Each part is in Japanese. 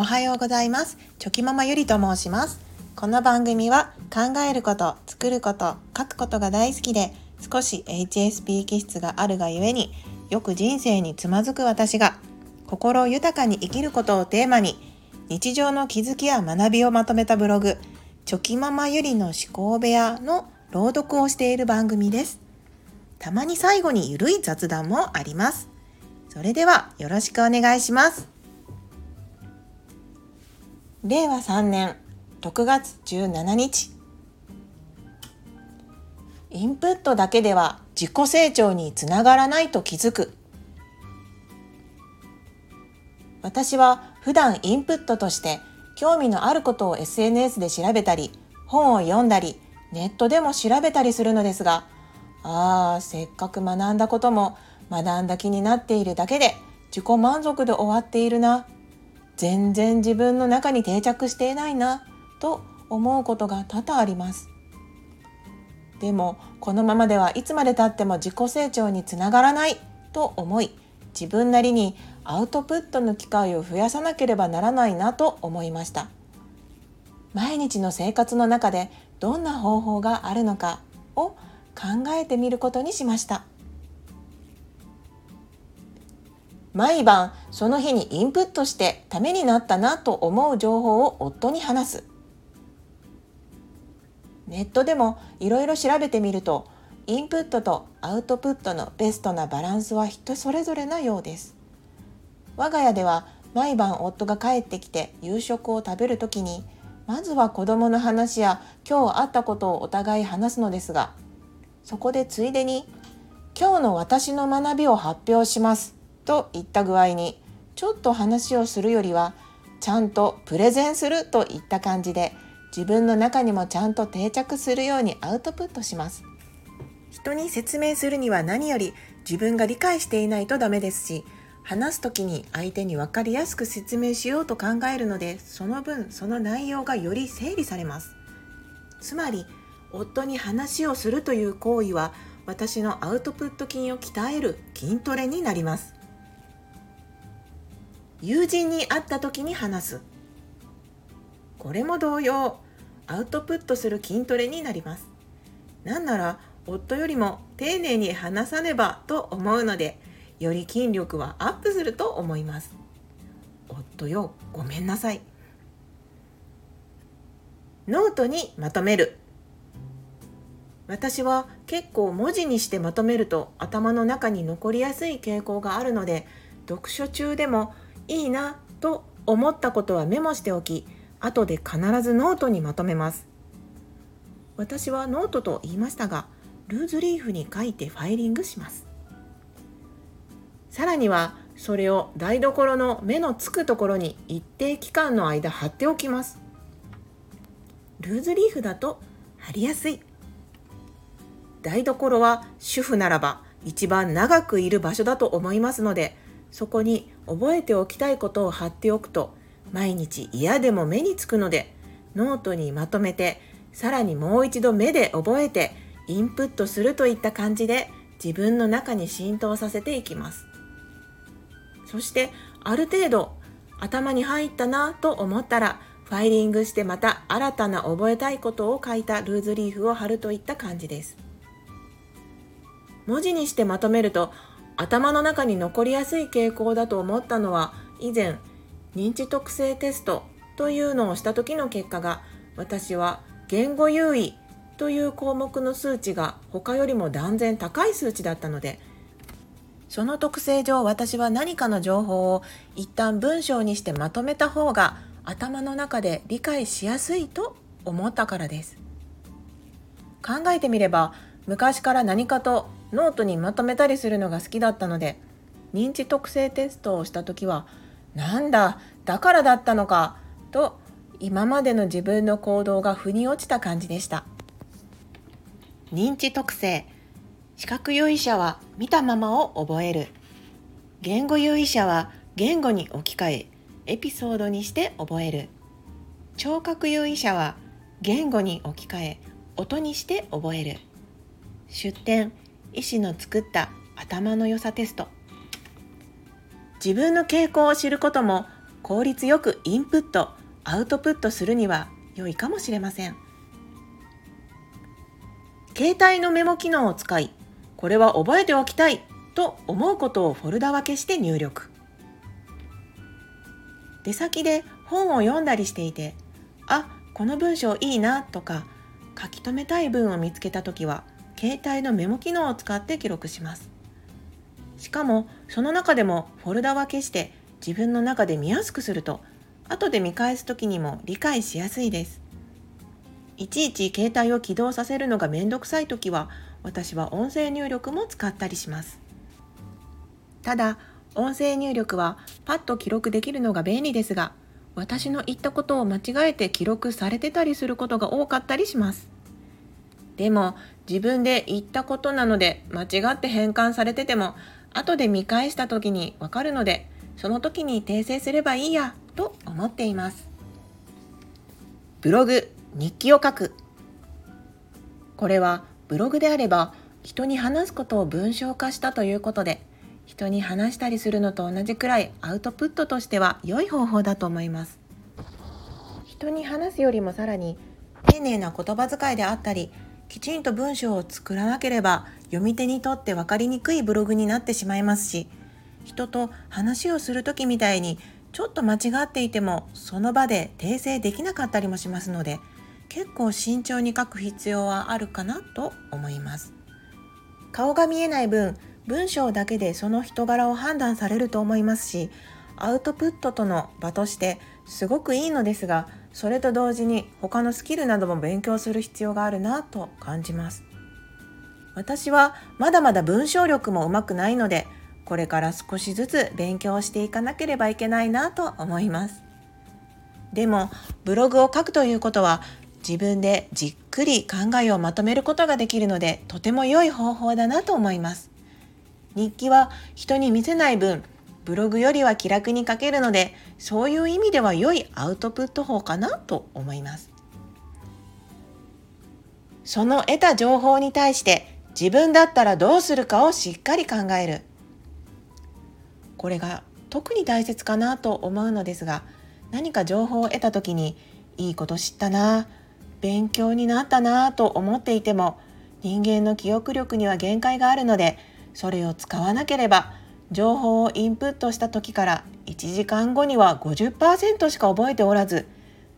おはようございます。チョキママゆりと申します。この番組は考えること作ること書くことが大好きで少し HSP 気質があるがゆえによく人生につまずく私が心豊かに生きることをテーマに日常の気づきや学びをまとめたブログチョキママゆりの思考部屋の朗読をしている番組です。たまに最後にゆるい雑談もあります。それではよろしくお願いします。令和3年6月17日。インプットだけでは自己成長につながらないと気づく。私は普段インプットとして興味のあることを SNS で調べたり本を読んだりネットでも調べたりするのですがああせっかく学んだことも学んだ気になっているだけで自己満足で終わっているな。全然自分の中に定着していないなと思うことが多々あります。でもこのままではいつまでたっても自己成長につながらないと思い自分なりにアウトプットの機会を増やさなければならないなと思いました。毎日の生活の中でどんな方法があるのかを考えてみることにしました。毎晩その日にインプットしてためになったなと思う情報を夫に話す。ネットでもいろいろ調べてみるとインプットとアウトプットのベストなバランスは人それぞれなようです。我が家では毎晩夫が帰ってきて夕食を食べる時にまずは子供の話や今日あったことをお互い話すのですがそこでついでに「今日の私の学びを発表します」といった具合にちょっと話をするよりはちゃんとプレゼンするといった感じで自分の中にもちゃんと定着するようにアウトプットします。人に説明するには何より自分が理解していないとダメですし話す時に相手に分かりやすく説明しようと考えるのでその分その内容がより整理されます。つまり夫に話をするという行為は私のアウトプット筋を鍛える筋トレになります。友人に会った時に話す。これも同様アウトプットする筋トレになります。なんなら夫よりも丁寧に話さねばと思うのでより筋力はアップすると思います。夫よごめんなさい。ノートにまとめる。私は結構文字にしてまとめると頭の中に残りやすい傾向があるので読書中でもいいなと思ったことはメモしておき後で必ずノートにまとめます。私はノートと言いましたがルーズリーフに書いてファイリングします。さらにはそれを台所の目のつくところに一定期間の間貼っておきます。ルーズリーフだと貼りやすい。台所は主婦ならば一番長くいる場所だと思いますのでそこに覚えておきたいことを貼っておくと毎日嫌でも目につくのでノートにまとめてさらにもう一度目で覚えてインプットするといった感じで自分の中に浸透させていきます。そしてある程度頭に入ったなと思ったらファイリングしてまた新たな覚えたいことを書いたルーズリーフを貼るといった感じです。文字にしてまとめると頭の中に残りやすい傾向だと思ったのは以前認知特性テストというのをした時の結果が私は言語優位という項目の数値が他よりも断然高い数値だったのでその特性上私は何かの情報を一旦文章にしてまとめた方が頭の中で理解しやすいと思ったからです。考えてみれば昔から何かとノートにまとめたりするのが好きだったので認知特性テストをした時はなんだだからだったのかと今までの自分の行動が腑に落ちた感じでした。認知特性。視覚優位者は見たままを覚える。言語優位者は言語に置き換えエピソードにして覚える。聴覚優位者は言語に置き換え音にして覚える。出典。医師の作った頭の良さテスト。自分の傾向を知ることも効率よくインプットアウトプットするには良いかもしれません。携帯のメモ機能を使いこれは覚えておきたいと思うことをフォルダ分けして入力。出先で本を読んだりしていてあこの文章いいなとか書き留めたい文を見つけた時は携帯のメモ機能を使って記録します。しかもその中でもフォルダ分けして自分の中で見やすくすると後で見返す時にも理解しやすいです。いちいち携帯を起動させるのがめんどくさい時は私は音声入力も使ったりします。ただ音声入力はパッと記録できるのが便利ですが私の言ったことを間違えて記録されてたりすることが多かったりします。でも自分で言ったことなので間違って変換されてても後で見返した時にわかるのでその時に訂正すればいいやと思っています。ブログ日記を書く。これはブログであれば人に話すことを文章化したということで人に話したりするのと同じくらいアウトプットとしては良い方法だと思います。人に話すよりもさらに丁寧な言葉遣いであったりきちんと文章を作らなければ読み手にとって分かりにくいブログになってしまいますし人と話をする時みたいにちょっと間違っていてもその場で訂正できなかったりもしますので結構慎重に書く必要はあるかなと思います。顔が見えない分文章だけでその人柄を判断されると思いますしアウトプットとの場としてすごくいいのですがそれと同時に他のスキルなども勉強する必要があるなと感じます。私はまだまだ文章力もうまくないのでこれから少しずつ勉強していかなければいけないなと思います。でもブログを書くということは自分でじっくり考えをまとめることができるのでとても良い方法だなと思います。日記は人に見せない分ブログよりは気楽に書けるのでそういう意味では良いアウトプット法かなと思います。その得た情報に対して自分だったらどうするかをしっかり考える。これが特に大切かなと思うのですが何か情報を得た時にいいこと知ったな勉強になったなと思っていても人間の記憶力には限界があるのでそれを使わなければ情報をインプットした時から1時間後には50%しか覚えておらず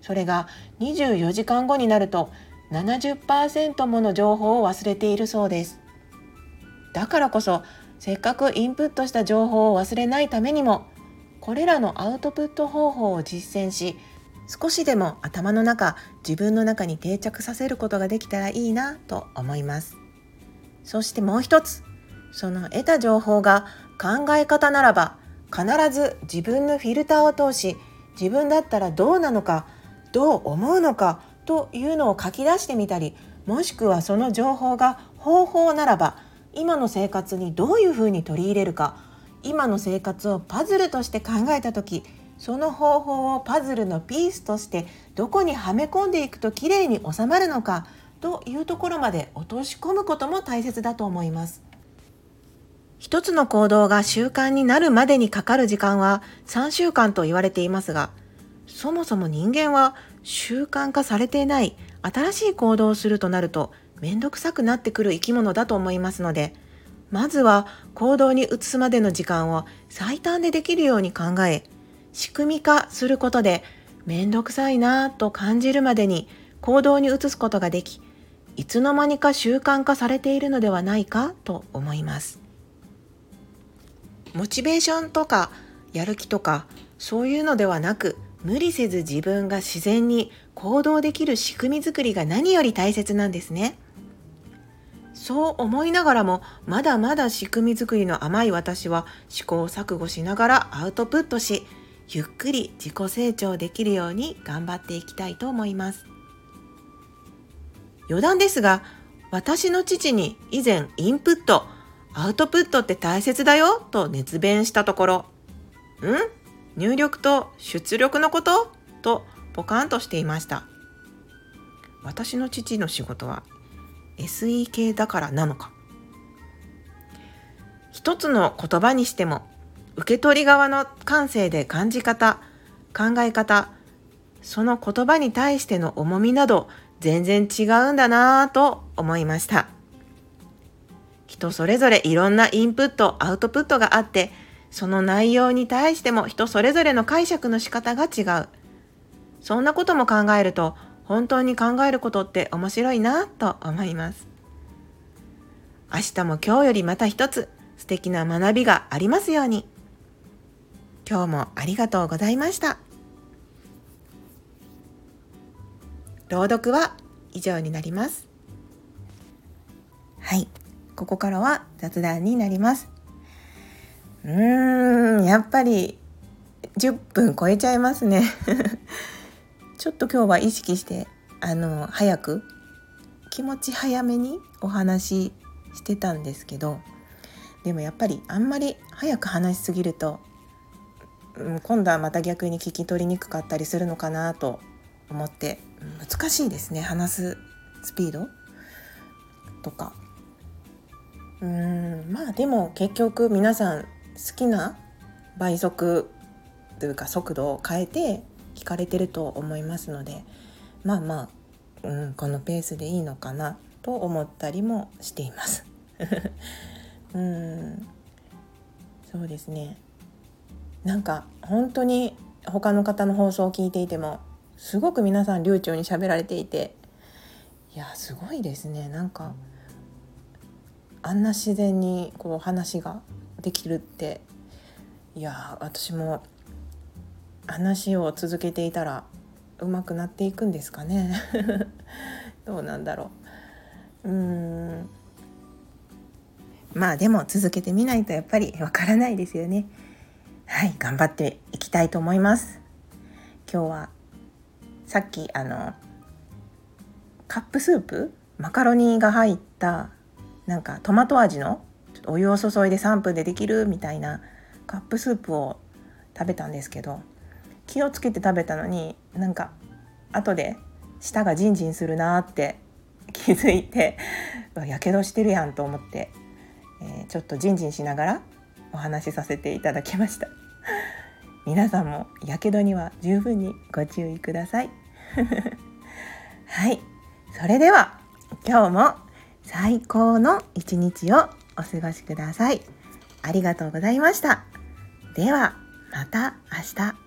それが24時間後になると70%もの情報を忘れているそうです。だからこそせっかくインプットした情報を忘れないためにもこれらのアウトプット方法を実践し少しでも頭の中自分の中に定着させることができたらいいなと思います。そしてもう一つその得た情報が考え方ならば必ず自分のフィルターを通し自分だったらどうなのかどう思うのかというのを書き出してみたりもしくはその情報が方法ならば今の生活にどういうふうに取り入れるか今の生活をパズルとして考えた時その方法をパズルのピースとしてどこにはめ込んでいくときれいに収まるのかというところまで落とし込むことも大切だと思います。一つの行動が習慣になるまでにかかる時間は3週間と言われていますが、そもそも人間は習慣化されていない新しい行動をするとなるとめんどくさくなってくる生き物だと思いますので、まずは行動に移すまでの時間を最短でできるように考え、仕組み化することでめんどくさいなぁと感じるまでに行動に移すことができ、いつの間にか習慣化されているのではないかと思います。モチベーションとかやる気とかそういうのではなく無理せず自分が自然に行動できる仕組み作りが何より大切なんですね。そう思いながらもまだまだ仕組み作りの甘い私は試行錯誤しながらアウトプットしゆっくり自己成長できるように頑張っていきたいと思います。余談ですが私の父に以前インプットアウトプットって大切だよと熱弁したところ、ん？入力と出力のこと？とポカンとしていました。私の父の仕事は SE 系だからなのか。一つの言葉にしても受け取り側の感性で感じ方考え方その言葉に対しての重みなど全然違うんだなぁと思いました人それぞれいろんなインプットアウトプットがあってその内容に対しても人それぞれの解釈の仕方が違う。そんなことも考えると本当に考えることって面白いなと思います。明日も今日よりまた一つ素敵な学びがありますように。今日もありがとうございました。朗読は以上になります。はい。ここからは雑談になります。うーんやっぱり10分超えちゃいますね。ちょっと今日は意識してあの早く気持ち早めにお話ししてたんですけどでもやっぱりあんまり早く話しすぎると、うん、今度はまた逆に聞き取りにくかったりするのかなと思って難しいですね話すスピードとか。うん。まあでも結局皆さん好きな倍速というか速度を変えて聞かれてると思いますのでまあまあ、うん、このペースでいいのかなと思ったりもしています。うん。そうですね。なんか本当に他の方の放送を聞いていてもすごく皆さん流暢に喋られていていやすごいですね。なんかあんな自然にこう話ができるっていや私も話を続けていたら上手くなっていくんですかね。どうなんだろう。うん。まあでも続けてみないとやっぱりわからないですよね。はい頑張っていきたいと思います。今日はさっきあのカップスープ？マカロニが入ったなんかトマト味のお湯を注いで3分でできるみたいなカップスープを食べたんですけど気をつけて食べたのになんか後で舌がジンジンするなって気づいてやけどしてるやんと思って、えー、ちょっとジンジンしながらお話しさせていただきました。皆さんもやけどには十分にご注意ください。はい。それでは今日も最高の一日をお過ごしください。ありがとうございました。ではまた明日。